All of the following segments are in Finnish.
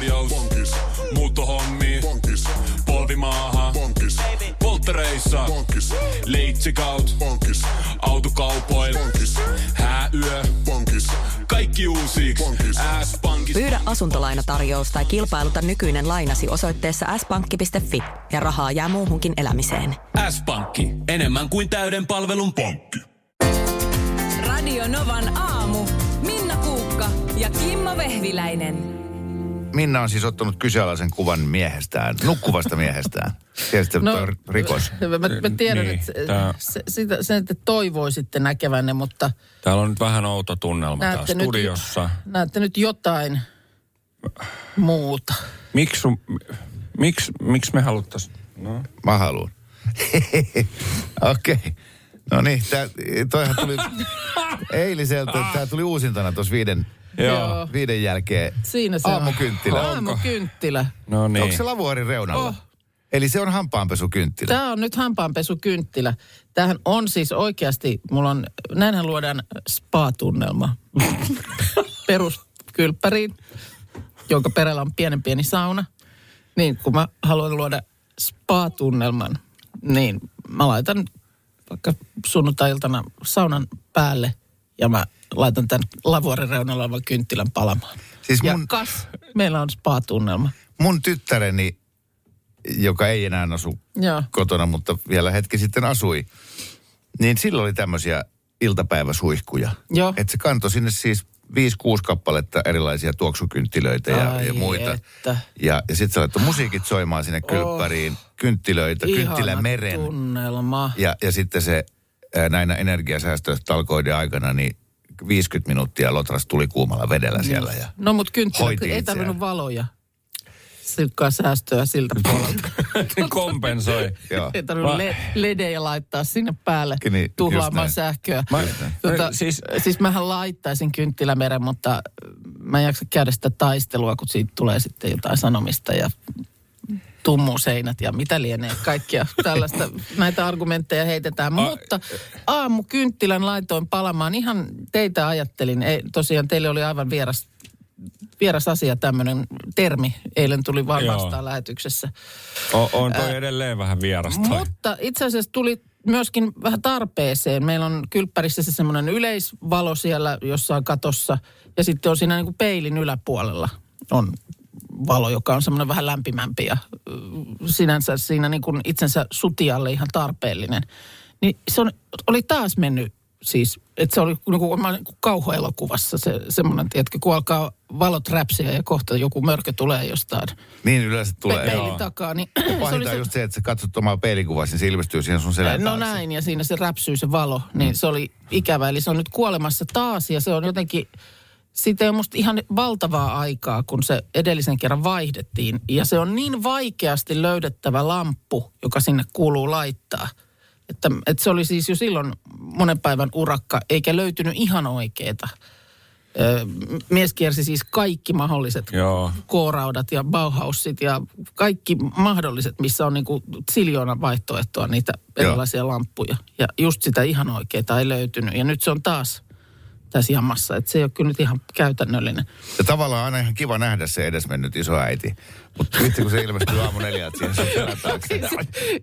tarjous. Bonkis. Muuttohommi. Bonkis. Polvimaaha. Bonkis. Polttereissa. Bonkis. Leitsikaut. Bonkis. Autokaupoil. Bonkis. Hääyö. Bonkis. Kaikki uusi. S-pankki. Pyydä asuntolainatarjous tai kilpailuta nykyinen lainasi osoitteessa s-pankki.fi ja rahaa jää muuhunkin elämiseen. S-pankki. Enemmän kuin täyden palvelun pankki. Radio Novan aamu. Minna Kuukka ja Kimmo Vehviläinen. Minna on siis ottanut kyseenalaisen kuvan miehestään, nukkuvasta miehestään. Tiedätkö, no, on rikos. Mä, mä tiedän, Niin, että tää- se, sitä, sen te toivoisitte näkevänne, mutta Täällä on nyt vähän outo tunnelma täällä näette nyt, studiossa. näette nyt jotain muuta. Miksi sun, miksi, miksi me haluttais? No. Mä haluan. Okei. Okay. No niin, tää, toihan tuli eiliseltä, tää tuli uusintana tuossa viiden, Joo. viiden jälkeen. Siinä se on. Aamukynttilä. Aamukynttilä. No niin. Onko se lavuaarin reunalla? Oh. Eli se on hampaanpesukynttilä. Tämä on nyt hampaanpesukynttilä. Tämähän on siis oikeasti, mulla on, näinhän luodaan spa-tunnelma peruskylppäriin, jonka perällä on pienen pieni sauna. Niin, kun mä haluan luoda spa-tunnelman, niin mä laitan vaikka sunnuntai-iltana saunan päälle ja mä laitan tämän lavuoren reunalla olevan kynttilän palamaan. Siis Ja mun, kas, meillä on spa-tunnelma. mun tyttäreni, joka ei enää asu Joo. kotona, mutta vielä hetki sitten asui, niin silloin oli tämmöisiä iltapäiväsuihkuja. Joo. Että se kantoi sinne siis 5-6 kappaletta erilaisia tuoksukynttilöitä ja, Ai ja muita. että. Ja, ja sitten se laittoi musiikit soimaan sinne kylppäriin, kynttilöitä, kynttilämeren. Ihana tunnelma. Ja, ja sitten se ää, näinä energiasäästötalkoiden aikana, niin 50 minuuttia Lotras tuli kuumalla vedellä siellä. Ja No mut kynttilä, ei tarvinnut valoja. Silkkaa säästöä siltä puolelta. Kompensoi. Ei tarvinnut le- ledejä laittaa sinne päälle Niin, tuhlaamaan sähköä. Mä- tota, siis- siis, siis mähän laittaisin kynttilämeren, mutta mä en jaksa käydä sitä taistelua, kun siitä tulee sitten jotain sanomista ja tummuu seinät ja mitä lienee kaikkia tällaista. Näitä argumentteja heitetään. Mutta aamukynttilän laitoin palamaan. Ihan teitä ajattelin. Ei, tosiaan teille oli aivan vieras, vieras asia tämmöinen termi. Eilen tuli vaan Joo. vastaan lähetyksessä. O, on toi edelleen vähän vierasta. Mutta itse asiassa tuli myöskin vähän tarpeeseen. Meillä on kylppärissä se semmoinen yleisvalo siellä jossain katossa. Ja sitten on siinä niin kuin peilin yläpuolella on valo, joka on semmoinen vähän lämpimämpi ja ö, sinänsä siinä niin kuin itsensä sutialle ihan tarpeellinen. Niin se on, oli taas mennyt siis, että se oli niin kuin, niin kuin kauhuelokuvassa se semmoinen, tiedätkö, kun alkaa valot räpsiä ja kohta joku mörkö tulee jostain niin yleensä pe- tulee. peilin Joo. takaa. Niin se oli on just se, että sä katsot omaa peilikuvaa, niin se ilmestyy siihen sun selän No taakse. näin, ja siinä se räpsyy se valo, niin se oli ikävä. Eli se on nyt kuolemassa taas, ja se on jotenkin, siitä ei ole musta ihan valtavaa aikaa, kun se edellisen kerran vaihdettiin. Ja se on niin vaikeasti löydettävä lamppu, joka sinne kuuluu laittaa. Että, että se oli siis jo silloin monen päivän urakka, eikä löytynyt ihan oikeeta. Mies kiersi siis kaikki mahdolliset Joo. kooraudat ja Bauhausit ja kaikki mahdolliset, missä on niinku siljoona vaihtoehtoa niitä erilaisia lamppuja. Ja just sitä ihan oikeaa ei löytynyt. Ja nyt se on taas tässä jamassa, että se ei ole kyllä nyt ihan käytännöllinen. Ja tavallaan aina ihan kiva nähdä se edesmennyt isoäiti. Mutta vitsi, kun se ilmestyy aamu neljältä siihen taakse.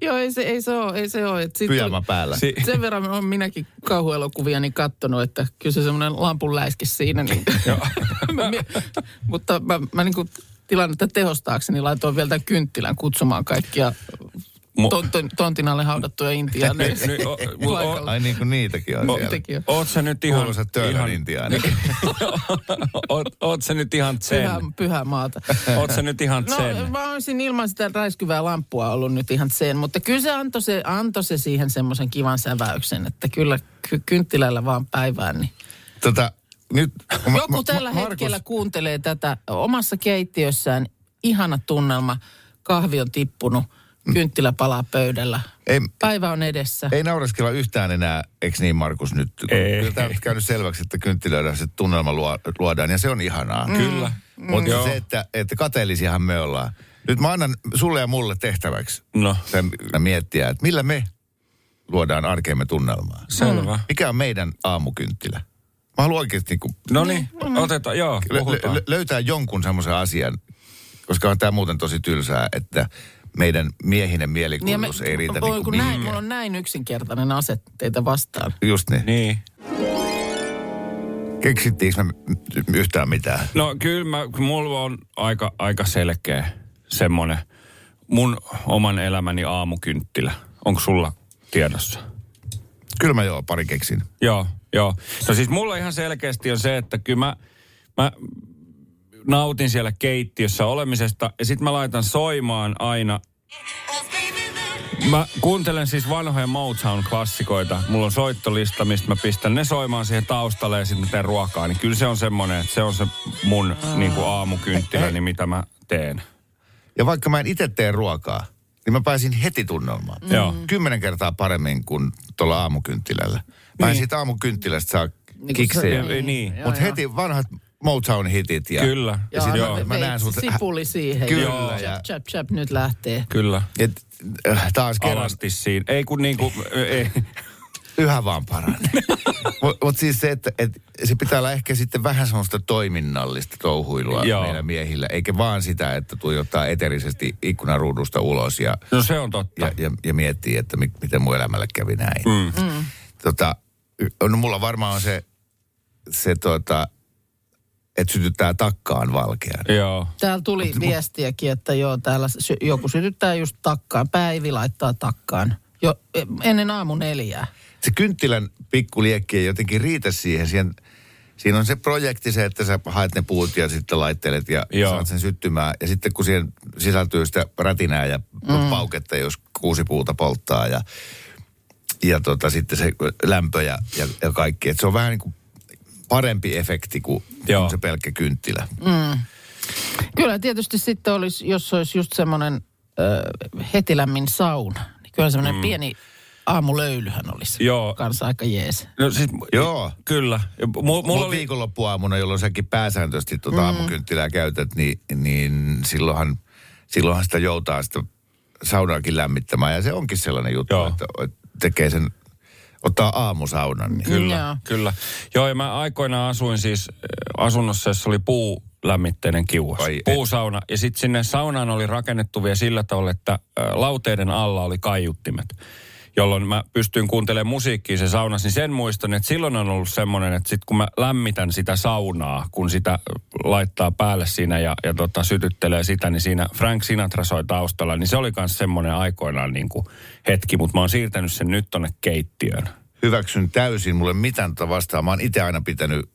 Joo, ei se, ei se ole, ei se ole. Et sit Pyjama on- päällä. Si- Sen verran olen minäkin kauhuelokuvia niin kattonut, että kyllä se semmoinen lampun läiski siinä. Niin. Mutta mä, mä niin kuin tilannetta tehostaakseni laitoin vielä tämän kynttilän kutsumaan kaikkia Mu- ton, ton, tontin alle haudattuja intiaaneja. Ai niin kuin niitäkin on O- siellä. Oot sä nyt ihan... Kuuluisat ihan intiaanit. oot, oot sä nyt ihan zen? Pyhä, pyhä maata. Oot sä nyt ihan No zen? mä olisin ilman sitä räiskyvää lamppua ollut nyt ihan sen, mutta kyllä se antoi se, antoi se siihen semmoisen kivan säväyksen, että kyllä ky- kynttilällä vaan päivään. Niin. Tota, nyt, mä- Joku tällä Markus- hetkellä kuuntelee tätä omassa keittiössään, ihana tunnelma, kahvi on tippunut, kynttilä palaa pöydällä. Ei, Päivä on edessä. ei naureskella yhtään enää, eikö niin Markus nyt? Ei. Kyllä tämä on käynyt selväksi, että kynttilöidä se tunnelma luo, luodaan ja se on ihanaa. Mm. Kyllä. Mutta Joo. se, että, että kateellisiahan me ollaan. Nyt mä annan sulle ja mulle tehtäväksi No, sen miettiä, että millä me luodaan arkeemme tunnelmaa. selvä. Mikä on meidän aamukynttilä? Mä haluan oikeasti niin No niin, otetaan, joo, lö, lö, löytää jonkun semmoisen asian, koska on tämä muuten tosi tylsää, että meidän miehinen mielikuvitus ei riitä voi, niin kun kuin näin, mulla on näin yksinkertainen ase teitä vastaan. Just niin. Niin. Keksittiinkö me yhtään mitään? No kyllä mä, mulla on aika, aika selkeä semmoinen mun oman elämäni aamukynttilä. Onko sulla tiedossa? Kyllä mä joo, pari keksin. Joo, joo. No siis mulla ihan selkeästi on se, että kyllä mä, mä nautin siellä keittiössä olemisesta ja sitten mä laitan soimaan aina Mä kuuntelen siis vanhoja Motown-klassikoita. Mulla on soittolista, mistä mä pistän ne soimaan siihen taustalle ja sitten teen ruokaa. Niin kyllä se on semmoinen, että se on se mun niin kuin aamukynttiläni, mitä mä teen. Ja vaikka mä en itse tee ruokaa, niin mä pääsin heti tunnelmaan. Mm. Joo. Kymmenen kertaa paremmin kuin tuolla aamukynttilällä. Mä en Niin. siitä aamukynttilästä saa Niin kiksejä. se- Niin, niin. Mutta heti vanhat Motown-hitit. Ja, Kyllä. Ja sit Joo, mä, näen sut... Sipuli siihen. Kyllä, Joo. ja- Chap, chap, chap, nyt lähtee. Kyllä. Et, äh, taas kerran Alasti siinä. Ei kun niinku, ei. yhä vaan paranee. Mutta mut siis se, että et, se pitää olla ehkä sitten vähän semmoista toiminnallista touhuilua Joo. meidän miehillä, eikä vaan sitä, että tuijottaa eterisesti ikkunaruudusta ulos ja, No se on totta. ja, ja, ja miettii, että mi, miten mun elämälle kävi näin. Mm. Tota, no mulla varmaan on se, se tota, että sytyttää takkaan valkean. Joo. Täällä tuli viestiäkin, että joo, täällä sy- joku sytyttää just takkaan. Päivi laittaa takkaan. Jo ennen aamu neljää. Se kynttilän pikkuliekki ei jotenkin riitä siihen. siihen Siinä on se projekti se, että sä haet ne puut ja sitten laittelet ja Joo. saat sen syttymään. Ja sitten kun siihen sisältyy sitä rätinää ja mm. pauketta, jos kuusi puuta polttaa ja, ja tota, sitten se lämpö ja, ja, ja kaikki. Et se on vähän niin kuin parempi efekti kuin, Joo. kuin se pelkkä kynttilä. Kyllä tietysti sitten olisi, jos olisi just semmoinen äh, heti lämmin sauna, niin kyllä semmoinen mm. pieni aamulöylyhän olisi Joo. kanssa aika jees. No siis, Joo. Kyllä. Ja Mulla, oli, viikonloppuaamuna, jolloin säkin pääsääntöisesti tuota mm. aamukynttilää käytät, niin, niin silloinhan, silloinhan sitä joutaa sitä saunaakin lämmittämään. Ja se onkin sellainen juttu, Joo. että tekee sen, ottaa aamusaunan. Niin. Kyllä, Joo. kyllä. Joo, ja mä aikoinaan asuin siis äh, asunnossa, jossa oli puulämmitteinen kiuas. Ai et. Puusauna. Ja sitten sinne saunaan oli rakennettu vielä sillä tavalla, että äh, lauteiden alla oli kaiuttimet. Jolloin mä pystyin kuuntelemaan musiikkia se saunassa, niin sen muistan, että silloin on ollut semmoinen, että sit kun mä lämmitän sitä saunaa, kun sitä laittaa päälle siinä ja, ja tota, sytyttelee sitä, niin siinä Frank Sinatra soi taustalla, niin se oli myös semmoinen aikoinaan niin kuin hetki, mutta mä oon siirtänyt sen nyt tonne keittiöön. Hyväksyn täysin, mulle mitään tota vastaan. Mä oon itse aina pitänyt,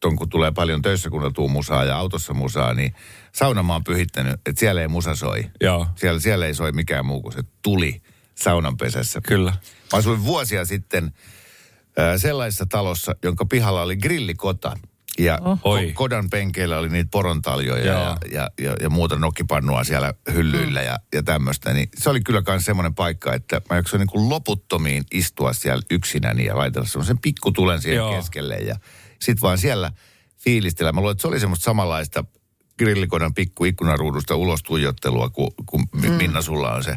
ton kun tulee paljon töissä kuunneltua musaa ja autossa musaa, niin sauna mä oon pyhittänyt, että siellä ei musa soi. Joo. Siellä, siellä ei soi mikään muu kuin se tuli saunan pesässä. Kyllä. Mä asuin vuosia sitten äh, sellaisessa talossa, jonka pihalla oli grillikota. Ja Oh. Oi. kodan penkeillä oli niitä porontaljoja ja, ja, ja, ja muuta nokkipannua siellä hyllyillä ja, ja tämmöistä. Niin se oli kyllä myös semmoinen paikka, että mä jaksoin niin kuin loputtomiin istua siellä yksinäni ja laitella semmoisen pikkutulen siihen Joo. keskelle. Ja sit vaan siellä fiilistellä. Mä luulen, että se oli semmoista samanlaista grillikodan pikku ikkunaruudusta ulos tuijottelua, kun, kun mm. Minna sulla on se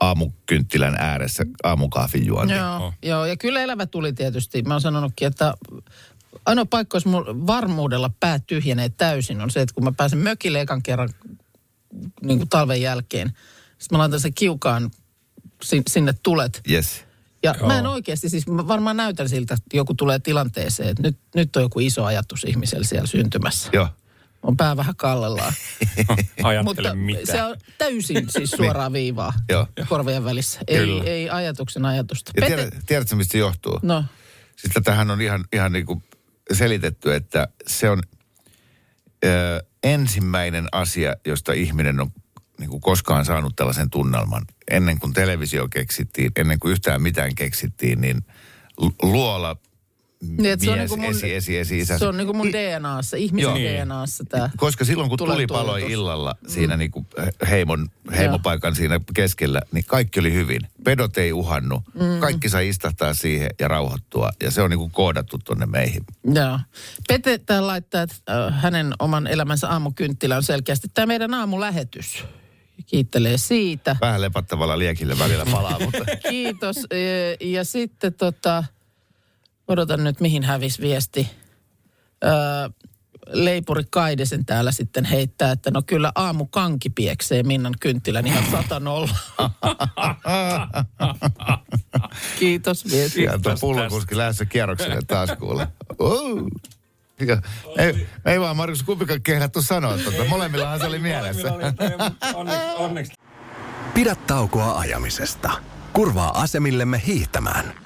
aamukynttilän ääressä aamukahvin juonti. Joo, joo, ja kyllä elävä tuli tietysti. Mä oon sanonutkin, että ainoa paikka, jos mulla varmuudella pää tyhjenee täysin, on se, että kun mä pääsen mökille ekan kerran niin kuin talven jälkeen, sitten mä laitan sen kiukaan sin- sinne tulet. Yes. Ja Joo. mä en oikeasti, siis mä varmaan näytän siltä, että joku tulee tilanteeseen, että nyt, nyt on joku iso ajatus ihmisellä siellä syntymässä. Joo. On pää vähän kallellaan. Ajattele mitä. se on täysin siis suoraa viivaa Joo. korvien välissä. Ei, Kyllä. ei ajatuksen ajatusta. Ja Pete- tiedät, tiedätkö, mistä se johtuu? No, Siis tätähän on ihan, ihan niin kuin selitetty, että se on ö, ensimmäinen asia, josta ihminen on niin kuin koskaan saanut tällaisen tunnelman. Ennen kuin televisio keksittiin, ennen kuin yhtään mitään keksittiin, niin lu- luola, Niin, se on mies, niinku mun- esi, esi, esi, isä. se on niin kuin mun DNAssa, ihmisen Joo. DNAssa tämä. Koska silloin kun tuli tuotos. illalla siinä niin kuin heimon, heimopaikan siinä keskellä, niin kaikki oli hyvin. Pedot ei uhannut. Mm. Kaikki sai istahtaa siihen ja rauhoittua. Ja se on niin kuin koodattu tonne meihin. Joo. Pete täällä laittaa, että äh, hänen oman elämänsä aamukynttilä on selkeästi tämä meidän aamulähetys. Kiittelee siitä. Vähän lepattavalla liekillä välillä palaa, mutta Kiitos. E, Ja sitten tota, odotan nyt mihin hävis viesti. Ö, leipuri Kaidesen täällä sitten heittää, että no kyllä aamu kanki pieksee Minnan kynttilän ihan sata nolla. Kiitos mies. Sieltä pullokuski lähdössä kierrokselle taas kuule. Uh. Ei, ei vaan Markus kumpikaan kehdattu sanoa tuota. Molemmillahan se oli mielessä. Onneksi, onneksi. Pidä taukoa ajamisesta. Kurvaa asemillemme hiihtämään.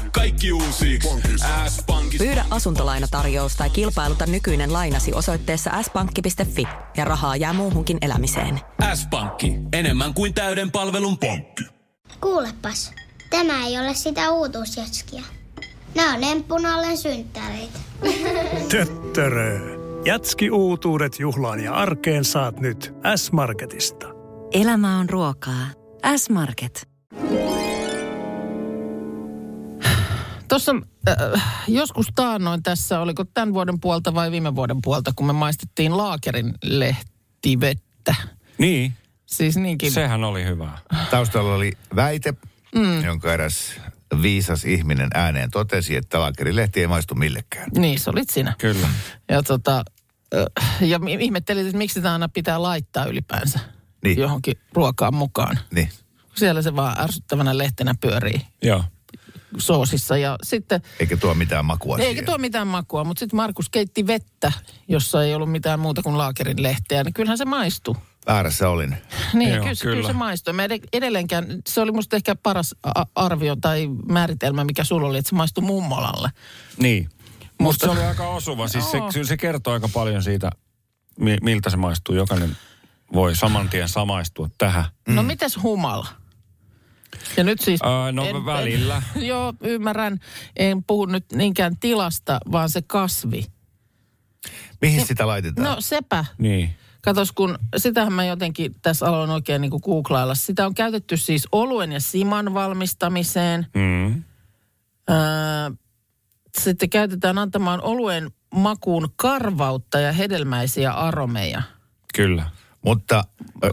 Kaikki uusi. S-pankki. Pyydä asuntolainatarjous tai kilpailuta nykyinen lainasi osoitteessa s-pankki.fi ja rahaa jää muuhunkin elämiseen. S-pankki. Enemmän kuin täyden palvelun pankki. Kuulepas, tämä ei ole sitä uutuusjatskia. Nämä on emppunallen synttäreitä. Töttörö. Jatski uutuudet juhlaan ja arkeen saat nyt S-Marketista. Elämä on ruokaa. S-Market. Tuossa äh, joskus taannoin tässä, oliko tämän vuoden puolta vai viime vuoden puolta, kun me maistettiin laakerin lehtivettä. Niin, Siis niinkin. sehän oli hyvää. Taustalla oli väite, mm. jonka eräs viisas ihminen ääneen totesi, että laakerilehti ei maistu millekään. Niin, se olit sinä. Kyllä. Ja, tota, äh, ja ihmettelit, että miksi sitä aina pitää laittaa ylipäänsä Niin. johonkin ruokaan mukaan. Niin. Siellä se vaan ärsyttävänä lehtenä pyörii Joo. Soosissa. Ja sitten, Eikä tuo mitään makua eikä siihen. tuo mitään makua, mutta sitten Markus keitti vettä, jossa ei ollut mitään muuta kuin laakerin lehteä. Niin kyllähän se maistuu. Väärässä olin. Niin, Joo, kyllä, kyllä. kyllä. se maistui. Mä ed- edelleenkään, se oli musta ehkä paras a- arvio tai määritelmä, mikä sulla oli, että se maistui mummolalle. Niin. Musta Musta- se oli aika osuva. Siis se, kyllä se kertoo aika paljon siitä, mi- miltä se maistuu. Jokainen voi saman tien samaistua tähän. Mm. No mites humala? Ja nyt siis... Ää, no välillä. joo, ymmärrän. En puhu nyt niinkään tilasta, vaan se kasvi. Mihin sitä laitetaan? No sepä. Niin. Katos, kun sitähän mä jotenkin tässä aloin oikein niin kuin googlailla. Sitä on käytetty siis oluen ja siman valmistamiseen. Mm. Öö, sitten käytetään antamaan oluen makuun karvautta ja hedelmäisiä aromeja. Kyllä. Mutta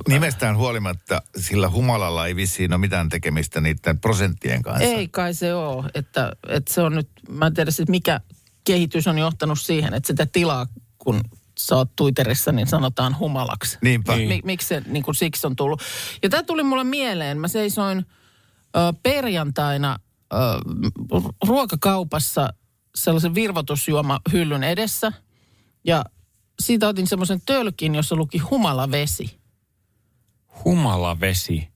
nimestään huolimatta sillä humalalla ei vissiin ole mitään tekemistä niiden prosenttien kanssa. Ei kai se ole, että, että se on nyt, mä en tiedä sit mikä kehitys on johtanut siihen, että sitä tilaa, kun sä oot Twitterissä, niin sanotaan humalaksi. Niinpä. Niin. Mi- miksi se niin kuin siksi on tullut. Ja tämä tuli mulle mieleen. Mä seisoin ö, perjantaina ö, ruokakaupassa sellaisen virvotusjuomahyllyn edessä. Ja siitä otin semmoisen tölkin, jossa luki humalavesi. Humalavesi.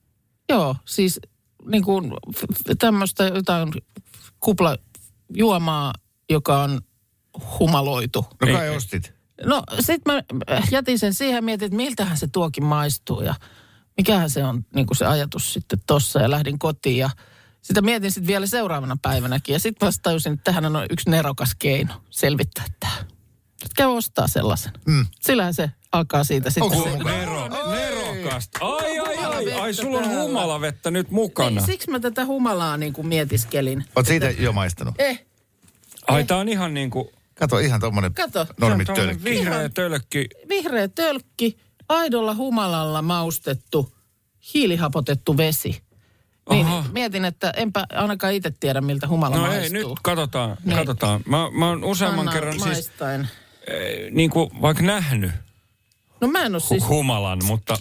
Joo, siis niin kuin tämmöistä jotain kuplajuomaa, joka on humaloitu. No kai ostit. No sit mä jätin sen siihen ja mietin, että miltähän se tuokin maistuu ja mikähän se on niin kuin se ajatus sitten tossa ja lähdin kotiin ja sitä mietin sitten vielä seuraavana päivänäkin ja sitten vasta tajusin, että tähän on yksi nerokas keino selvittää tämä. Nyt käy ostaa sellaisen. Mm. Sillähän se alkaa siitä sitten. Onko se? Nero, nerokasta. Ai, ai, ai. Ai, sulla on humalavettä nyt mukana. niin, siksi mä tätä humalaa niin kuin mietiskelin. Oot siitä jo maistanut? Eh, Ai, tää on ihan niinku Kato, ihan tommonen Kato. normit tommonen tölkki. vihreä Ihan. tölkki. vihreä tölkki, aidolla humalalla maustettu, hiilihapotettu vesi. Niin Aha. mietin, että enpä ainakaan itse tiedä, miltä humala No maistuu. ei, nyt katsotaan, Niin. katsotaan. Mä, mä oon useamman Anna kerran siis, maistaen. Eh, niin kuin vaikka nähnyt No mä en ole siis, humalan, mutta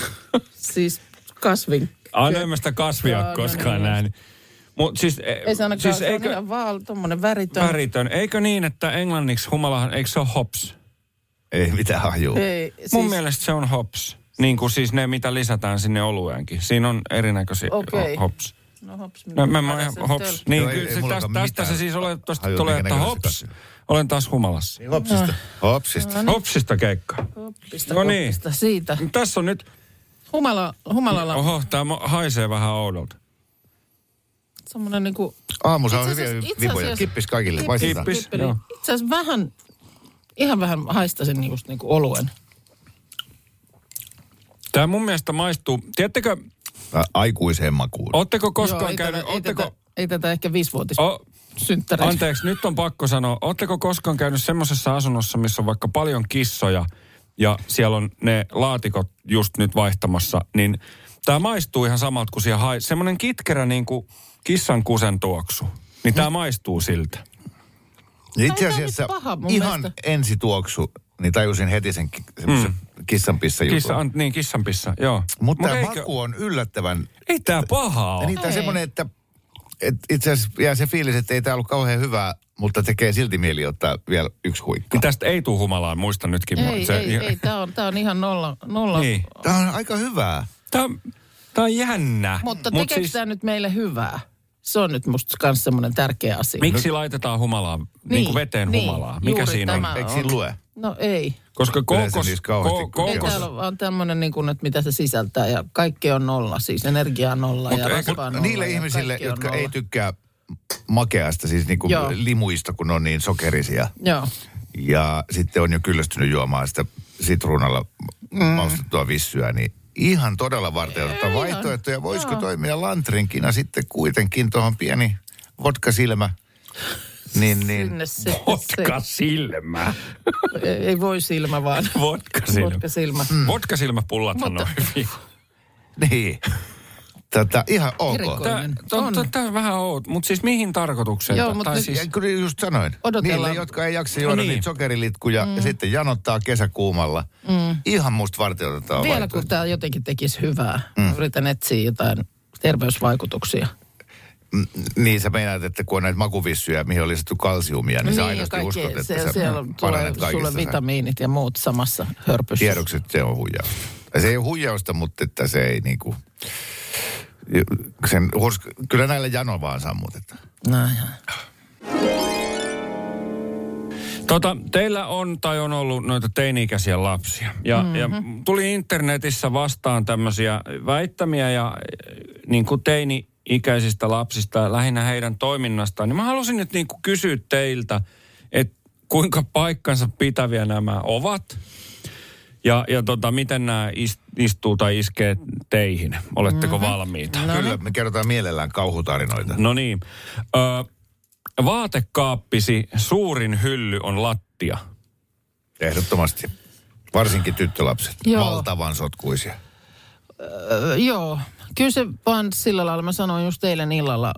siis kasvin. aina en mä sitä kasvia Joo, ole no koskaan niin. nähnyt. Mut siis, eh, Ei se ainakaan, siis se on eikö, ihan vaan tommonen väritön. väritön. Eikö niin, että englanniksi humalahan, eikö se ole hops? Ei mitään hajuu. Ei, siis, Mun mielestä se on hops. Niin kuin siis ne, mitä lisätään sinne olueenkin. Siinä on erinäköisiä ho- hops. No hops. No, mä, mä, hops. Niin, Joo, ei- kyllä ei se mullakaan tästä, tästä se siis oletettavasti hajua, tulee, että hops. kasvia. Olen taas humalassa. Niin, Hopsista. Hopsista. Hopsista keikka. Hoppista, No niin. hoppista, siitä. Tässä on nyt, Humala, humalalla oho, tämä haisee vähän oudolta. semmoinen niinku... Aamussa on Itse hyviä vipoja. asiassa- Kippis kaikille. Kippis. Kippis. Kippeli. joo. Itse asiassa vähän, ihan vähän haistasin just niinku oluen. Tämä mun mielestä maistuu, tiedättekö, Aikuiseen makuun. ootteko koskaan Joo, ei, käynyt, tätä, ei, ootteko, tätä, ei tätä ehkä viisivuotis o, synttäreitä. anteeksi, nyt on pakko sanoa, ootteko koskaan käynyt semmoisessa asunnossa, missä on vaikka paljon kissoja ja siellä on ne laatikot just nyt vaihtamassa, niin tämä maistuu ihan samalta kuin siellä hai, semmoinen kitkerä niin kuin kissan kusen tuoksu. Niin tämä maistuu siltä. Itse tää asiassa paha ihan mielestä. ensituoksu, niin tajusin heti sen semmoisen kissanpissa jutun. Kissa, an, niin, kissanpissa, joo. Mutta Mut tämä eikö- maku on yllättävän... Ei tää pahaa ole. Niin tämä semmoinen, että, että itse asiassa jää se fiilis, että ei tämä ollut kauhean hyvää, mutta tekee silti mieli ottaa vielä yksi huikka. Niin tästä ei tule humalaan, muista nytkin. Ei, Se- ei, ei, tämä on, tää on ihan nolla. nolla. Niin. Tämä on aika hyvää. Tää, on- tää on jännä. Mutta Mut tekeekö siis... tämä nyt meille hyvää? Se on nyt musta myös semmoinen tärkeä asia. Miksi laitetaan humalaa, niin, niin kuin veteen niin, humalaa? Mikä juuri siinä on? Eikö siinä lue? No ei. Koska koukos, ko, Ei koukos, täällä on tämmöinen, niin kuin, että mitä se sisältää ja kaikki on nolla. Siis energia on nolla Mutta ja rasvaa nolla. Niille ja ihmisille, jotka nolla. ei tykkää makeasta, siis niin kuin Joo. limuista, kun on niin sokerisia. Joo. Ja sitten on jo kyllästynyt juomaan sitä sitruunalla mm. maustettua vissyä, niin ihan todella varten ottaa vaihtoehtoja. Voisiko Joo. toimia lantrinkina sitten kuitenkin tuohon pieni vodkasilmä? Niin, niin. Sinne se, vodka silmä. se, ei voi silmä vaan. Vodka silmä. Vodka silmä. Mm. Vodka silmäpullathan on Mutta- hyviä. Niin. Tätä, ihan ok. Tää, On. vähän oot, mutta siis mihin tarkoitukseen? Joo, Tai mutta nyt- siis, kyllä just sanoin. Odotellaan. Niille, jotka ei jaksa juoda No niin. niitä sokerilitkuja mm. ja sitten janottaa kesäkuumalla. Mm. Ihan musta varten otetaan Vielä kun tämä jotenkin tekisi hyvää. Mm. Yritän etsiä jotain terveysvaikutuksia. Mm, Niin sä meinaat, että kun on näitä makuvissyjä, mihin on lisätty kalsiumia, niin, sä ja aidosti kaikki- uskot, että se, sä siellä tulee sulle vitamiinit ja muut samassa hörpyssä. Tiedokset, se on huijausta. Ja se ei ole huijausta, mutta että se ei niinku... Sen, hurs- kyllä näillä jano vaan sammutetaan. Näin. Tota, teillä on tai on ollut noita teini-ikäisiä lapsia. Ja, mm-hmm. ja tuli internetissä vastaan tämmöisiä väittämiä ja eh, niin kuin teini-ikäisistä lapsista, lähinnä heidän toiminnastaan. Niin mä halusin nyt niin kuin kysyä teiltä, että kuinka paikkansa pitäviä nämä ovat? Ja, ja tota, miten nämä ist, istuu tai iskee teihin? Oletteko mm-hmm. valmiita? No Kyllä, me kerrotaan mielellään kauhutarinoita. No niin. Ö, vaatekaappisi suurin hylly on lattia. Ehdottomasti. Varsinkin tyttölapset. Joo. Valtavan sotkuisia. Öö, joo, kyllä se vaan sillä lailla, mä sanoin just eilen illalla,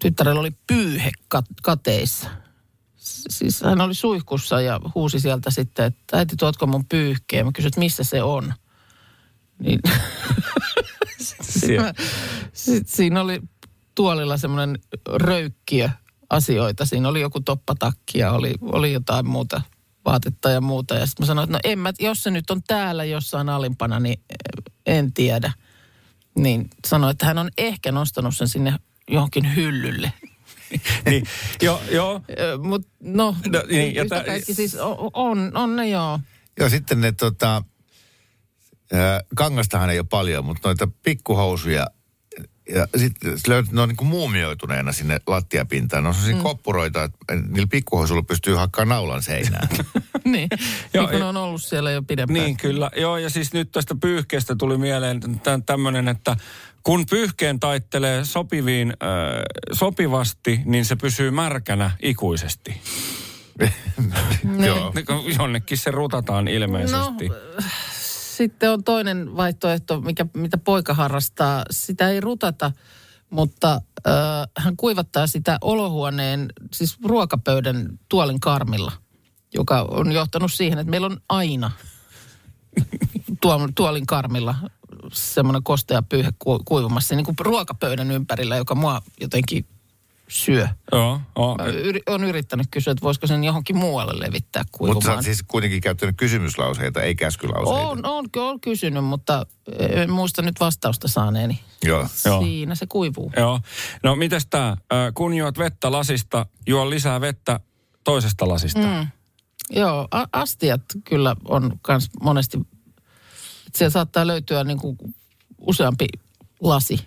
tyttärellä oli pyyhe kat- kateissa. Siis hän oli suihkussa ja huusi sieltä sitten, että äiti tuotko mun pyyhkeen? Mä kysyin, että missä se on? Niin, Sitten siinä oli tuolilla semmoinen röykkiö asioita. Siinä oli joku toppatakki ja oli, oli jotain muuta vaatetta ja muuta. Ja sitten mä sanoin, että no en mä, jos se nyt on täällä jossain alimpana, niin eh, en tiedä. Niin sanoi, että hän on ehkä nostanut sen sinne johonkin hyllylle. niin, joo, joo. Mutta no, No, niin, ja yhtä kaikki siis on, on, on ne joo. Joo, sitten ne tota, kangastahan ei ole paljon, mutta noita pikkuhousuja ja sitten se löyt, ne on niin kuin muumioituneena sinne lattiapintaan. Ne on sellaisia mm. koppuroita, että niillä pikkuhousuilla pystyy hakkaamaan naulan seinään. niin, Joo, niin kun ja- on ollut siellä jo pidempään. Niin, kyllä. Joo, ja siis nyt tästä pyyhkeestä tuli mieleen tämmöinen, että kun pyyhkeen taittelee sopiviin, äh, sopivasti, niin se pysyy märkänä ikuisesti. Joo. Niin Jonnekin se rutataan ilmeisesti. No, sitten on toinen vaihtoehto, mikä, mitä poika harrastaa. Sitä ei rutata, mutta äh, hän kuivattaa sitä olohuoneen, siis ruokapöydän tuolin karmilla, joka on johtanut siihen, että meillä on aina tuol, tuolin karmilla semmoinen kostea pyyhe ku, kuivumassa, niin kuin ruokapöydän ympärillä, joka mua jotenkin syö. Joo, joo. Mä yri, on yrittänyt kysyä, että voisiko sen johonkin muualle levittää Mutta sä kuivumaan. oot siis kuitenkin käyttänyt kysymyslauseita, ei käskylauseita. On, on, on kysynyt, mutta en muista nyt vastausta saaneeni. Joo. Joo. Siinä se kuivuu. Joo. No mites tää? Kun juot vettä lasista, juo lisää vettä toisesta lasista. Mm. Joo, a- astiat kyllä on kans monesti, siellä saattaa löytyä niin kuin useampi lasi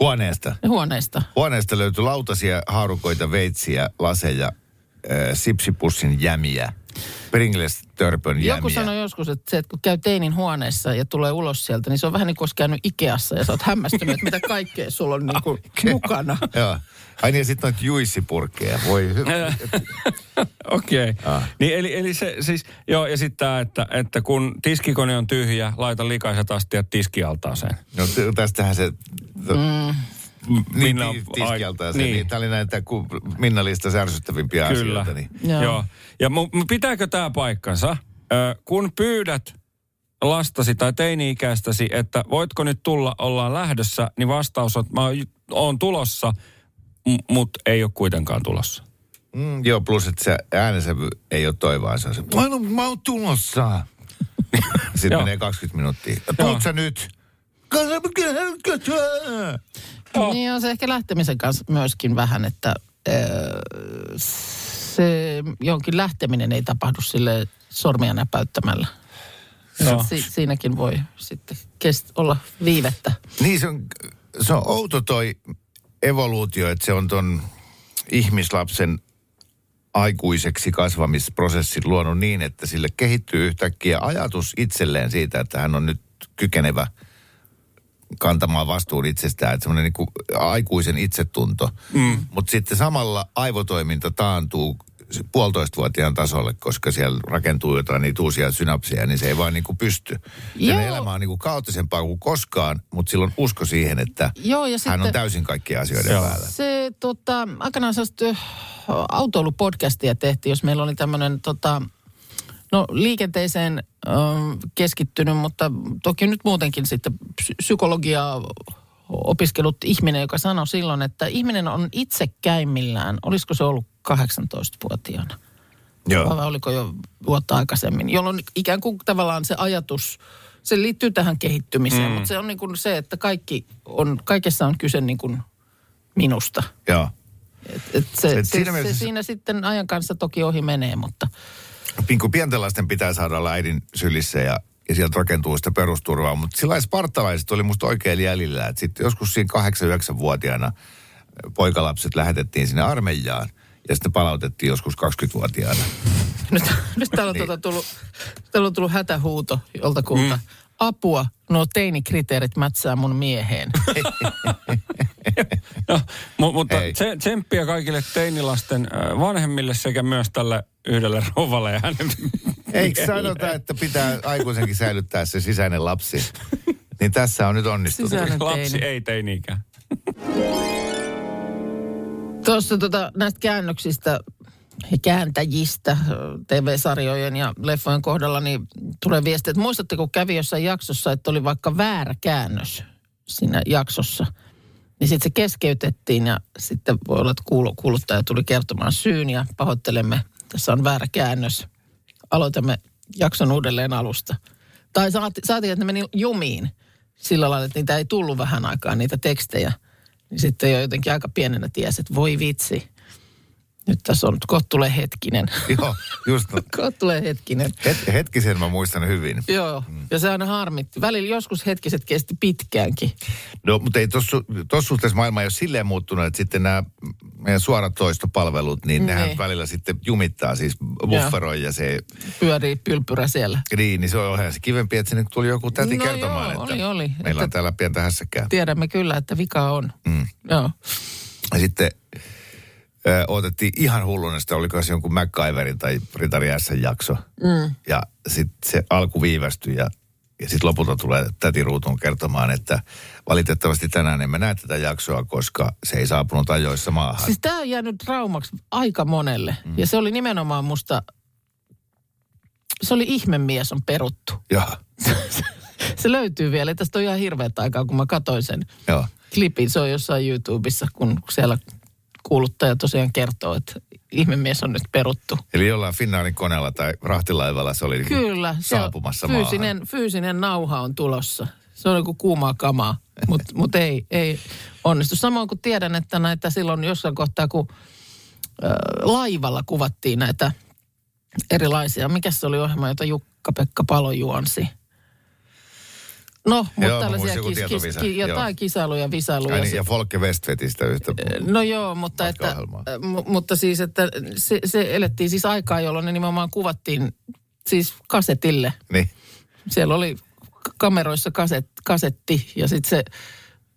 Huoneesta. huoneesta. Huoneesta löytyi lautasia, haarukoita, veitsiä, laseja, äh, sipsipussin jämiä. Pringles törpön jämiä. Joku sanoi joskus, että se, että kun käy teinin huoneessa ja tulee ulos sieltä, niin se on vähän niin kuin olisi käynyt Ikeassa ja sä oot hämmästynyt, että mitä kaikkea sulla on niin kuin mukana. Joo. Ai niin, ja sitten noita juissipurkkeja. Voi hyvä. Okei. Okay. Ah. Niin eli, eli se siis, joo ja sitten tämä, että, että kun tiskikone on tyhjä, laita likaiset astiat tiskialtaaseen. No t- tästähän se... Mm. Niin, Minna- niin. Niin. Tämä oli näitä ku, Minna lista ärsyttävimpiä Kyllä. asioita. Niin. Joo. Joo. Ja mu, mu- pitääkö tämä paikkansa? Ö, kun pyydät lastasi tai teini-ikäistäsi, että voitko nyt tulla, ollaan lähdössä, niin vastaus on, että mä oon- tulossa, mutta ei ole kuitenkaan tulossa. Mm, joo, plus että se äänensävy ei ole toivoa. Se on se, mä, oon, mä oon tulossa. Sitten menee 20 minuuttia. Tuut sä nyt? Niin on se ehkä lähtemisen kanssa myöskin vähän, että öö, se jonkin lähteminen ei tapahdu sille sormia näpäyttämällä. Joo. Si- siinäkin voi sitten kest- olla viivettä. Niin se on, se on outo toi evoluutio, että se on ton ihmislapsen aikuiseksi kasvamisprosessin luonut niin, että sille kehittyy yhtäkkiä ajatus itselleen siitä, että hän on nyt kykenevä kantamaan vastuun itsestään, että semmoinen niin aikuisen itsetunto. Mm. Mutta sitten samalla aivotoiminta taantuu se puolitoistavuotiaan tasolle, koska siellä rakentuu jotain niitä uusia synapseja, niin se ei vaan niin kuin pysty. Sen Joo. elämä on niin kuin kaoottisempaa kuin koskaan, mutta silloin usko siihen, että Joo, ja hän on täysin kaikkien asioiden Joo. päällä. Se tota, aikanaan sellaista autoilupodcastia tehtiin, jos meillä oli tämmöinen tota, no, liikenteeseen ö, keskittynyt, mutta toki nyt muutenkin sitten psy- psykologiaa opiskellut ihminen, joka sanoi silloin, että ihminen on itsekäimmillään, olisiko se ollut 18-vuotiaana? Joo. vai oliko jo vuotta aikaisemmin, jolloin ikään kuin tavallaan se ajatus, se liittyy tähän kehittymiseen, mm. mutta se on niin kuin se, että kaikki on, kaikessa on kyse niin kuin minusta. Joo. Et, et se, Et se, siinä se, se mielessä- siinä sitten ajan kanssa toki ohi menee, mutta Kuin pienten lasten pitää saada olla äidin sylissä ja, ja sieltä rakentuu sitä perusturvaa. Mutta sillä lailla spartalaiset oli musta oikein jäljellä. Että sitten joskus siinä 8-9-vuotiaana poikalapset lähetettiin sinne armeijaan. Ja sitten palautettiin joskus 20-vuotiaana. nyt, nyt täällä on, Niin. tuota tullut, täällä on tullut hätähuuto joltakulta. Mm. Apua, nuo teinikriteerit mätsää mun mieheen. No, mu- mutta tse- tsemppiä kaikille teinilasten vanhemmille sekä myös tälle yhdelle rouvalle ja hänen Eikö sanota, että pitää aikuisenkin säilyttää se sisäinen lapsi? Niin tässä on nyt onnistuttu. Sisäinen lapsi teini. ei teini-ikään. Tuossa tota, näistä käännöksistä kääntäjistä TV-sarjojen ja leffojen kohdalla, niin tulee viesti, että muistatteko kävi jossain jaksossa, että oli vaikka väärä käännös siinä jaksossa. Niin sitten se keskeytettiin ja sitten voi olla, että kuulu- kuuluttaja tuli kertomaan syyn ja pahoittelemme, tässä on väärä käännös. Aloitamme jakson uudelleen alusta. Tai saati, saatiin, että ne meni jumiin sillä lailla, että niitä ei tullut vähän aikaa, niitä tekstejä. Niin sitten jo jotenkin aika pienenä tiesi, että voi vitsi. Nyt tässä on, kohta tulee hetkinen. Joo, just. kohta tulee hetkinen. Het, hetkisen mä muistan hyvin. Joo, ja se aina harmitti. Välillä joskus hetkiset kesti pitkäänkin. No, mutta ei tuossa suhteessa maailma ei ole silleen muuttunut, että sitten nämä meidän suoratoistopalvelut, niin nehän Niin. välillä sitten jumittaa, siis bufferoi ja se, Pyörii pylpyrä siellä. niin, niin se on ihan se kivempi, että sinne tuli joku täti No kertomaan, joo, että oli, oli. meillä on Että- täällä pientä hässäkää. Tiedämme kyllä, että vika on. Mm. Joo. Ja sitten ö, otettiin ihan hulluna, sitä oliko se jonkun MacGyverin tai Ritari jakso. Mm. Ja sitten se alku viivästyi ja, ja sitten lopulta tulee täti Ruutuun kertomaan, että valitettavasti tänään emme näe tätä jaksoa, koska se ei saapunut ajoissa maahan. Siis tämä on jäänyt traumaksi aika monelle. Mm. Ja se oli nimenomaan musta, se oli ihmemies on peruttu. Joo, Se löytyy vielä. Tästä on ihan hirveät aikaa, kun mä katsoin sen joo. klipin. Se on jossain YouTubessa, kun siellä kuuluttaja tosiaan kertoo, että ihmemies on nyt peruttu. Eli jollain Finnaarin koneella tai rahtilaivalla se oli niin kuin Kyllä. se on saapumassa fyysinen, maahan. fyysinen nauha on tulossa. Se on joku kuumaa kamaa, mutta mut ei, ei onnistu. Samoin kuin tiedän, että näitä silloin jossain kohtaa, kun laivalla kuvattiin näitä erilaisia. Mikä se oli ohjelma, jota Jukka-Pekka Palo juonsi? No, mutta Joo, tällaisia kis, kis, tietovisa, ki, jotain joo. kisailuja, visailuja. Ai niin, ja Folke Westvetistä yhtä. No joo, mutta, että, mu- mutta siis, että se, se elettiin siis aikaa, jolloin ne nimenomaan kuvattiin siis kasetille. Niin. Siellä oli kameroissa kaset, kasetti ja sitten se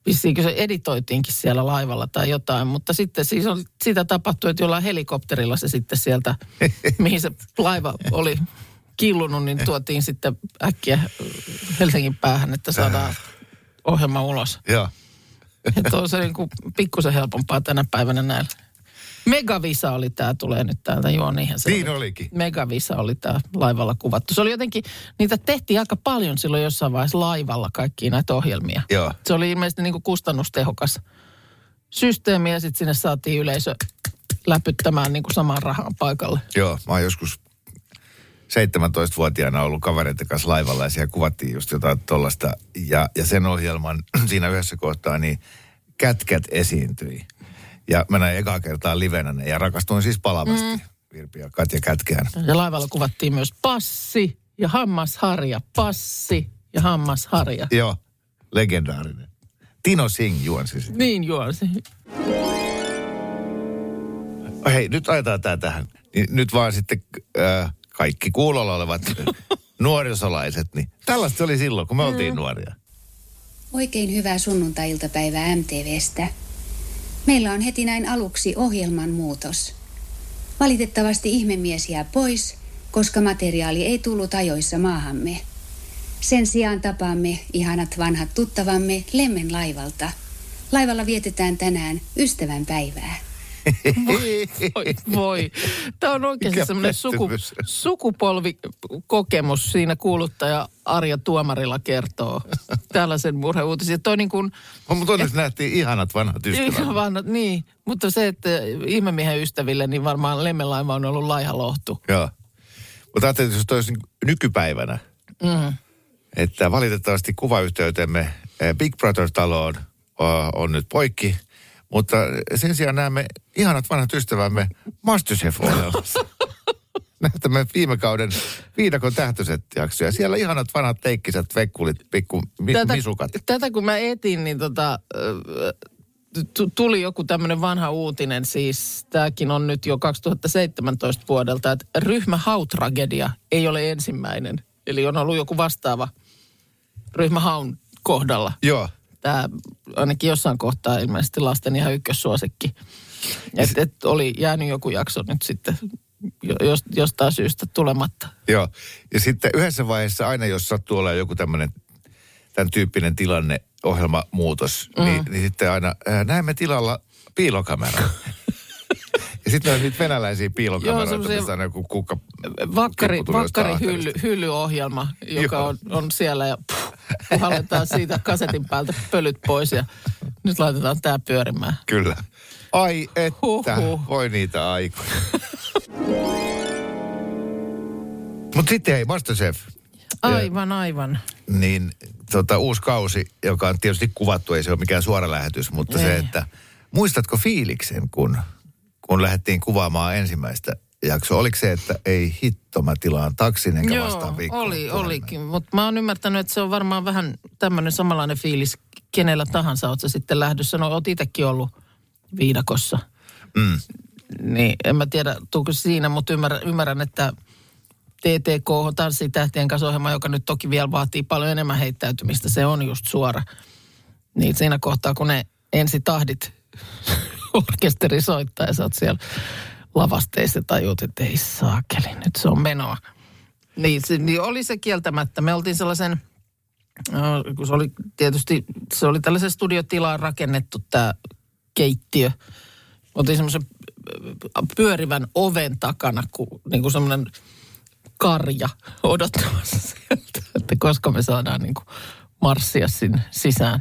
vissiinkö se editoitiinkin siellä laivalla tai jotain, mutta sitten siis on, sitä tapahtui, että jollain helikopterilla se sitten sieltä, mihin se laiva oli killunut, niin tuotiin sitten äkkiä Helsingin päähän, että saadaan ohjelma ulos. Joo. Että on se niin kuin pikkusen helpompaa tänä päivänä näillä. Megavisa oli tämä, tulee nyt täältä. Joo, niinhän se Niin oli. olikin. Megavisa oli tämä laivalla kuvattu. Se oli jotenkin, niitä tehtiin aika paljon silloin jossain vaiheessa laivalla kaikkia näitä ohjelmia. Joo. Se oli ilmeisesti niin kuin kustannustehokas systeemi ja sitten sinne saatiin yleisö läpyttämään niin kuin samaan rahaan paikalle. Joo, mä oon joskus 17-vuotiaana ollut kavereiden kanssa laivalla ja siellä kuvattiin just jotain tollasta. Ja, ja sen ohjelman siinä yhdessä kohtaa niin kätkät esiintyi. Ja mä näin ekaa kertaa livenä ne ja rakastuin siis palavasti. Mm. Virpi ja Katja Kätkään. Ja laivalla kuvattiin myös passi ja hammasharja. Passi ja hammasharja. Joo, legendaarinen. Tino Singh juonsi sitä. Niin juonsi. Hei, nyt ajetaan tää tähän. Niin nyt vaan sitten äh, kaikki kuulolla olevat nuorisolaiset, niin tällaista oli silloin, kun me oltiin nuoria. Oikein hyvää sunnuntai-iltapäivää MTVstä. Meillä on heti näin aluksi ohjelman muutos. Valitettavasti ihmemies jää pois, koska materiaali ei tullut ajoissa maahamme. Sen sijaan tapaamme ihanat vanhat tuttavamme Lemmen laivalta. Laivalla vietetään tänään ystävän päivää. Voi, voi. Tämä on oikeasti Mikä semmoinen suku, sukupolvikokemus siinä kuuluttaja Arja Tuomarilla kertoo tällaisen murheuutisen. Toi niin kuin, No, mutta onneksi nähtiin ihanat vanhat ihan ystävät. vanhat, niin, mutta se, että ihmemiehen ystäville, niin varmaan Lemmenlaima on ollut laiha lohtu. Joo. Mutta ajattelin, että jos toi olisi niin nykypäivänä, Mm. että valitettavasti kuvayhteytemme eh, Big Brother-taloon o- on nyt poikki, mutta sen sijaan näemme ihanat vanhat ystävämme Masterchef-ohjelmassa. Näytämme viime kauden viidakon tähtöiset jaksoja. Siellä ihanat vanhat teikkiset vekkulit, pikku mi- Tätä, misukat. tätä kun mä etin, niin tota, tuli joku tämmöinen vanha uutinen, siis tämäkin on nyt jo 2017 vuodelta, että ryhmä Hautragedia ei ole ensimmäinen. Eli on ollut joku vastaava ryhmä Haun kohdalla. Joo. Tämä ainakin jossain kohtaa ilmeisesti lasten ihan ykkössuosikki. Että et oli jäänyt joku jakso nyt sitten jo- jos, jostain syystä tulematta. Joo. Ja sitten yhdessä vaiheessa aina, jos sattuu olla joku tämmöinen tämän tyyppinen tilanne, ohjelmamuutos, mm. niin, niin sitten aina ää, näemme tilalla piilokamera. ja sitten on niitä venäläisiä piilokameroita, semmosia- missä on joku kukka... Vakkari, vakkari hylly, hyllyohjelma, joka Joo. on, on siellä ja puhalletaan siitä kasetin päältä pölyt pois ja nyt laitetaan tämä pyörimään. Kyllä. Ai että, Huhhuh. voi niitä aikoja. Mutta sitten hei, Masterchef. Aivan, aivan. niin tota, uusi kausi, joka on tietysti kuvattu, ei se ole mikään suora lähetys, mutta se, Ei. että muistatko fiiliksen, kun, kun lähdettiin kuvaamaan ensimmäistä jaksoa? Oliko se, että ei hitto, mä tilaan taksin enkä Joo, vastaan viikkoon oli, puhelimeen? olikin. Mutta mä oon ymmärtänyt, että se on varmaan vähän tämmöinen samanlainen fiilis kenellä tahansa oot sä sitten lähdössä. No oot itsekin ollut viidakossa. Mm. Niin en mä tiedä, tuuko siinä, mutta ymmärrän, ymmärrän että TTK, Tanssitähtien kanssa ohjelma, joka nyt toki vielä vaatii paljon enemmän heittäytymistä, se on just suora. Niin siinä kohtaa, kun ne ensi tahdit orkesteri soittaa ja sä oot siellä lavasteissa ja tajut, että ei saakeli, nyt se on menoa. Niin, se, niin oli se kieltämättä. Me oltiin sellaisen, no, kun se oli tietysti, se oli tällaisen studiotilaan rakennettu tämä keittiö. Oltiin semmoisen pyörivän oven takana, kun, niin kuin semmoinen karja odottamassa sieltä, että koska me saadaan niin kuin marssia sinne sisään.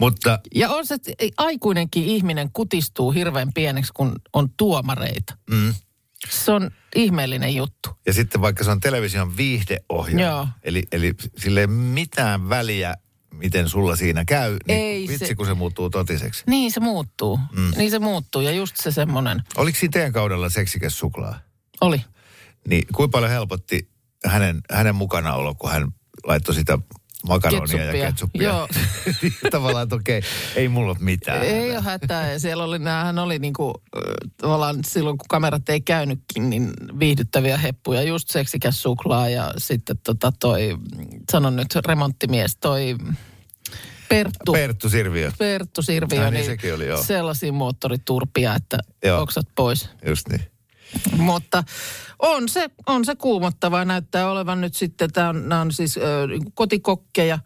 Mutta Ja on se, että aikuinenkin ihminen kutistuu hirveän pieneksi, kun on tuomareita. mm, Se on ihmeellinen juttu. ja sitten vaikka se on television viihdeohjelma, Joo. eli, eli sille ei mitään väliä, miten sulla siinä käy, niin Ei vitsi se- kun se muuttuu totiseksi. Niin se muuttuu. Mm. Niin se muuttuu ja just se semmoinen Oliko siinä teidän kaudella seksikäs suklaa? oli. Niin kuinka paljon helpotti hänen, hänen mukanaolo, kun hän laittoi sitä makaronia ja Ketsuppia. ketsuppia. Joo. Tavallaan, että okei, ei mulla ole mitään. Ei ole hätää. Ja siellä oli, näähän oli niinku, tavallaan silloin, kun kamerat ei käynytkin, niin viihdyttäviä heppuja. Just seksikäs suklaa ja sitten tota toi, sanon nyt remonttimies, toi Perttu. Perttu Sirviö. Perttu Sirviö, Ah, niin sekin oli, joo. sellaisia moottoriturpia, että Joo. oksat pois. Just niin. Mutta on se, on se kuumottavaa. Näyttää olevan nyt sitten, tämä on, nämä on siis ö, kotikokkeja,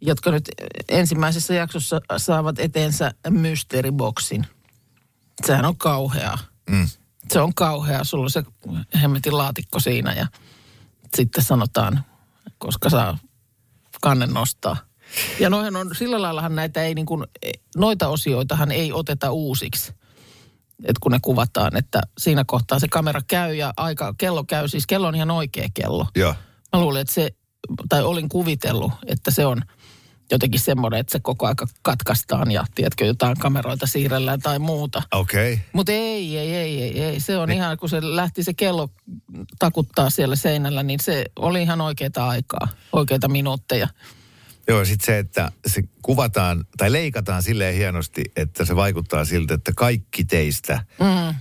jotka nyt ensimmäisessä jaksossa saavat eteensä mysteeriboksin. Sehän on kauheaa. Mm. Se on kauheaa. Sulla on se hemmetin laatikko siinä ja sitten sanotaan, koska saa kannen nostaa. Ja noihän on, sillä laillahan näitä ei niin kuin, noita osioitahan ei oteta uusiksi että kun ne kuvataan, että siinä kohtaa se kamera käy ja aika, kello käy, siis kello on ihan oikea kello. Joo. Mä luulin, että se, tai olin kuvitellut, että se on jotenkin semmoinen, että se koko aika katkaistaan ja tiedätkö, jotain kameroita siirrellään tai muuta. Okei. Okay. Mutta ei, ei, ei, ei, ei. Se on niin. ihan, kun se lähti se kello takuttaa siellä seinällä, niin se oli ihan oikeita aikaa, oikeita minuutteja. Joo, sitten se, että se kuvataan tai leikataan silleen hienosti, että se vaikuttaa siltä, että kaikki teistä Mm. ö,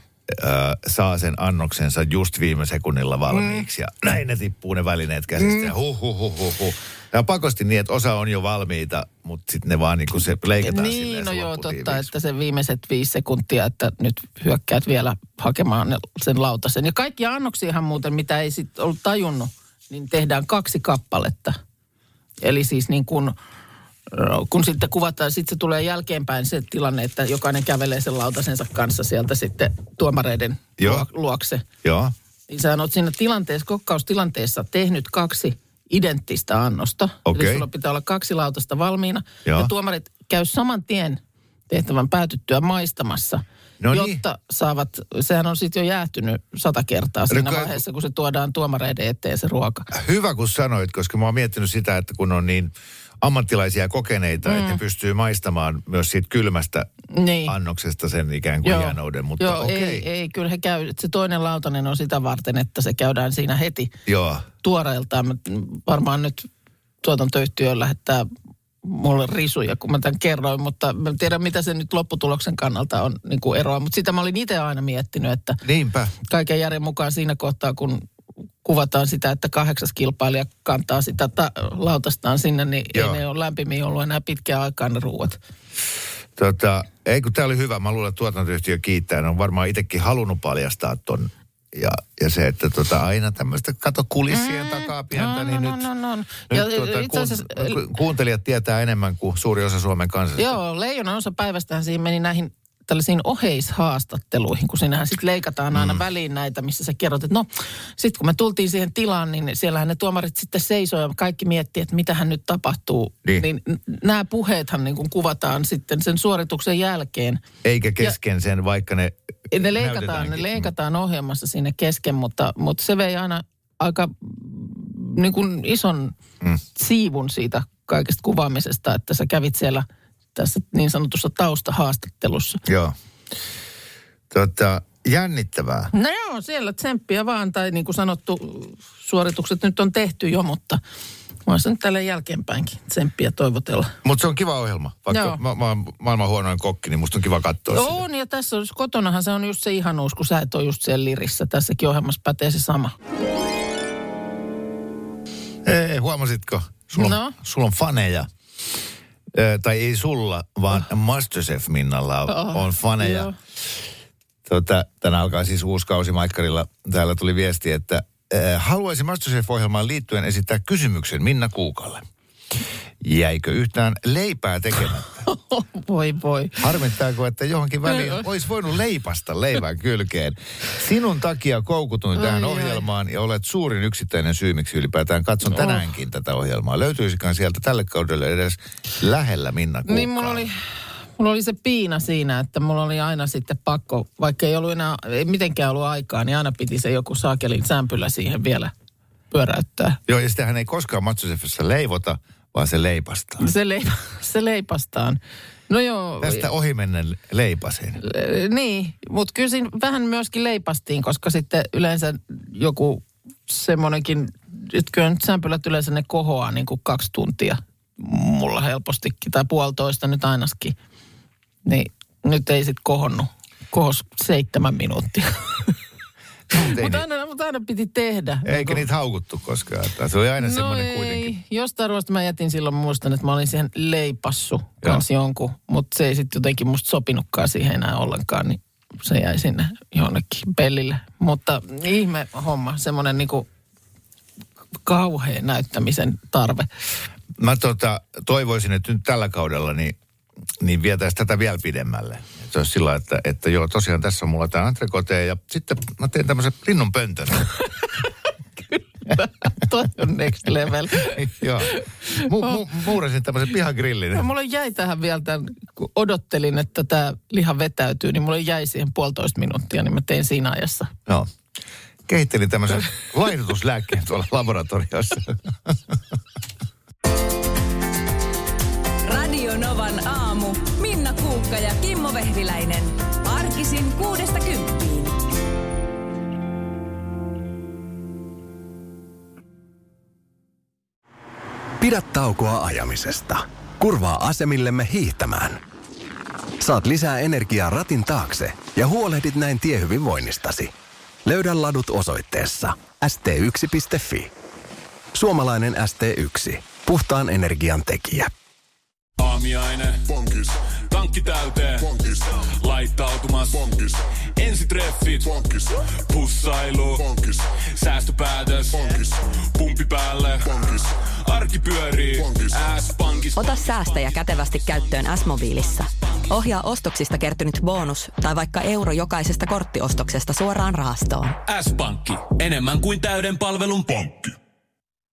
saa sen annoksensa just viime sekunnilla valmiiksi. Mm. Ja näin ne tippuu ne välineet käsistä mm. ja huh, huh, huh, huh, huh. Ja pakosti niin, että osa on jo valmiita, mutta sitten ne vaan niin kuin se leikataan Niin, silleen no joo, totta, että se viimeiset viisi sekuntia, että nyt hyökkäät vielä hakemaan sen lautasen. Ja kaikki annoksiahan muuten, mitä ei sitten ollut tajunnut, niin tehdään kaksi kappaletta. Eli siis niin kuin, kun sitten kuvataan, sitten se tulee jälkeenpäin se tilanne, että jokainen kävelee sen lautasensa kanssa sieltä sitten tuomareiden Joo. luo- luokse. Joo. Niin sä oot siinä tilanteessa, kokkaustilanteessa tehnyt kaksi identtistä annosta. Okei. Eli sulla pitää olla kaksi lautasta valmiina. Joo. Ja tuomarit käy saman tien tehtävän päätyttyä maistamassa. No niin. jotta saavat, sehän on sitten jo jäähtynyt sata kertaa siinä Kyllä. vaiheessa, kun se tuodaan tuomareiden eteen se ruoka. Hyvä, kun sanoit, koska mä oon miettinyt sitä, että kun on niin ammattilaisia kokeneita, mm. että ne pystyy maistamaan myös siitä kylmästä Niin. annoksesta sen ikään kuin hienouden. Mutta Joo okei. ei, ei, kyllä he käy, se toinen lautanen on sitä varten, että se käydään siinä heti Joo. tuoreeltaan. Varmaan nyt tuotantoyhtiö lähettää mulle risuja, kun mä tämän kerroin, mutta mä en tiedä, mitä se nyt lopputuloksen kannalta on niin kuin eroa. Mutta sitä mä olin itse aina miettinyt, että Niinpä. kaiken järjen mukaan siinä kohtaa, kun kuvataan sitä, että kahdeksas kilpailija kantaa sitä ta- lautastaan sinne, niin Joo. ei ne ole lämpimiä ollut enää pitkään aikaan ne ruuat. Tota, ei kun tämä oli hyvä. Mä luulen, että tuotantoyhtiö kiittää. Ne on varmaan itsekin halunnut paljastaa ton. Ja, ja se, että tota, aina tämmöistä kato kulissien mm, takaa pientä, no, niin no, nyt, no, no, no. nyt Ja tuota, asiassa- kuuntelijat tietää enemmän kuin suuri osa Suomen kansasta. Joo, leijonan osa päivästähän siihen meni näihin tällaisiin oheishaastatteluihin, kun siinähän sitten leikataan aina mm. väliin näitä, missä sä kerrot, että no, sitten kun me tultiin siihen tilaan, niin siellähän ne tuomarit sitten seisoo ja kaikki miettii, että mitähän nyt tapahtuu. Niin. niin nämä puheethan niin kuin kuvataan sitten sen suorituksen jälkeen. Eikä kesken sen, vaikka ne Ne leikataan, ne leikataan ohjelmassa sinne kesken, mutta, mutta se vei aina aika niin kuin ison Mm. siivun siitä kaikesta kuvaamisesta, että sä kävit siellä tässä niin sanotussa taustahaastattelussa. Joo. Tota, jännittävää. No joo, siellä tsemppiä vaan, tai niin kuin sanottu, suoritukset nyt on tehty jo, mutta voisi nyt tälle jälkeenpäinkin tsemppiä toivotella. Mutta se on kiva ohjelma. Vaikka Joo. mä, mä oon maailman huonoin kokki, niin musta on kiva katsoa sitä. On, ja tässä on, kotonahan se on just se ihanuus, kun sä et ole just siellä lirissä. Tässäkin ohjelmassa pätee se sama. Ei, huomasitko? Sulla, No. sulla on faneja. Tai ei sulla, vaan oh. Masterchef Minnalla on, Oh, on faneja. joo. Tota, tänään alkaa siis uusi kausi Maikkarilla. Täällä tuli viesti, että haluaisin Masterchef-ohjelmaan liittyen esittää kysymyksen Minna Kuukalle. Jäikö yhtään leipää tekemättä? voi voi. Harmittaako, että johonkin väliin olisi voinut leipasta leivän kylkeen? Sinun takia koukutuin tähän Ai, ai. ohjelmaan ja olet suurin yksittäinen syy, miksi ylipäätään katson tänäänkin tätä ohjelmaa. Löytyisikään sieltä tälle kaudelle edes lähellä Minna Kuukkaa? Niin mulla oli, mulla oli se piina siinä, että mulla oli aina sitten pakko, vaikka ei ollut enää, ei mitenkään ollut aikaa, niin aina piti se joku saakelin sämpylä siihen vielä pyöräyttää. Joo, ja sitähän ei koskaan Masterchefissa leivota, vaan se leipastaa. Se, leip, se leipastaan. No joo. Tästä ohimennen leipasin. Äh, Niin, mutta kyllä siinä vähän myöskin leipastiin, koska sitten yleensä joku semmoinenkin, että kyllä nyt sämpylät yleensä ne kohoaa niin kuin kaksi tuntia mulla helpostikin, tai puolitoista nyt ainakin. Niin nyt ei sitten kohonnut, kohos seitsemän minuuttia. mutta, aina, mutta aina piti tehdä. Eikä niitä haukuttu koskaan. Se oli aina no semmoinen ei. kuitenkin. Jostain ruoasta mä jätin silloin, muistan, että mä olin siihen leipassu kanssa jonkun, mutta se ei sitten jotenkin musta sopinutkaan siihen enää ollenkaan, niin se jäi sinne jonnekin pellille. Mutta ihme homma, semmoinen niinku kauhean näyttämisen tarve. Mä tota, toivoisin, että nyt tällä kaudella niin, niin vietäisiin tätä vielä pidemmälle. Et Se olisi sillä, että, että joo, tosiaan tässä on mulla tämä entrekote ja sitten mä teen tämmöisen linnun pöntön. Toi on next level. joo. Mu, mu, muurasin tämmöisen pihagrillin. No, mulle jäi tähän vielä tämän, kun odottelin, että tämä liha vetäytyy, niin mulle jäi siihen puolitoista minuuttia, niin mä tein siinä ajassa. Joo. Kehittelin tämmöisen laihdutuslääkkeen tuolla laboratoriossa. Radio Novan aamu. Minna Kuukka ja Kimmo Vehviläinen. Arkisin kuudesta kymppiin. Pidä taukoa ajamisesta. Kurvaa asemillemme hiihtämään. Saat lisää energiaa ratin taakse ja huolehdit näin tiehyvinvoinnistasi. Löydä ladut osoitteessa st1.fi. Suomalainen ST1. Puhtaan energian tekijä. Aamiaine. Bonkis. Tankki täyteen. Bonkis. Laittautumas. Bonkis. Ensitreffit. Bonkis. Pussailu. Bonkis. Säästöpäätös. Bonkis. Pumpi päälle. Bonkis. Arki pyörii. Bonkis. S-pankis. Ota säästäjä kätevästi käyttöön S-mobiilissa. Ohjaa ostoksista kertynyt bonus tai vaikka euro jokaisesta korttiostoksesta suoraan rahastoon. S-pankki. Enemmän kuin täyden palvelun pankki.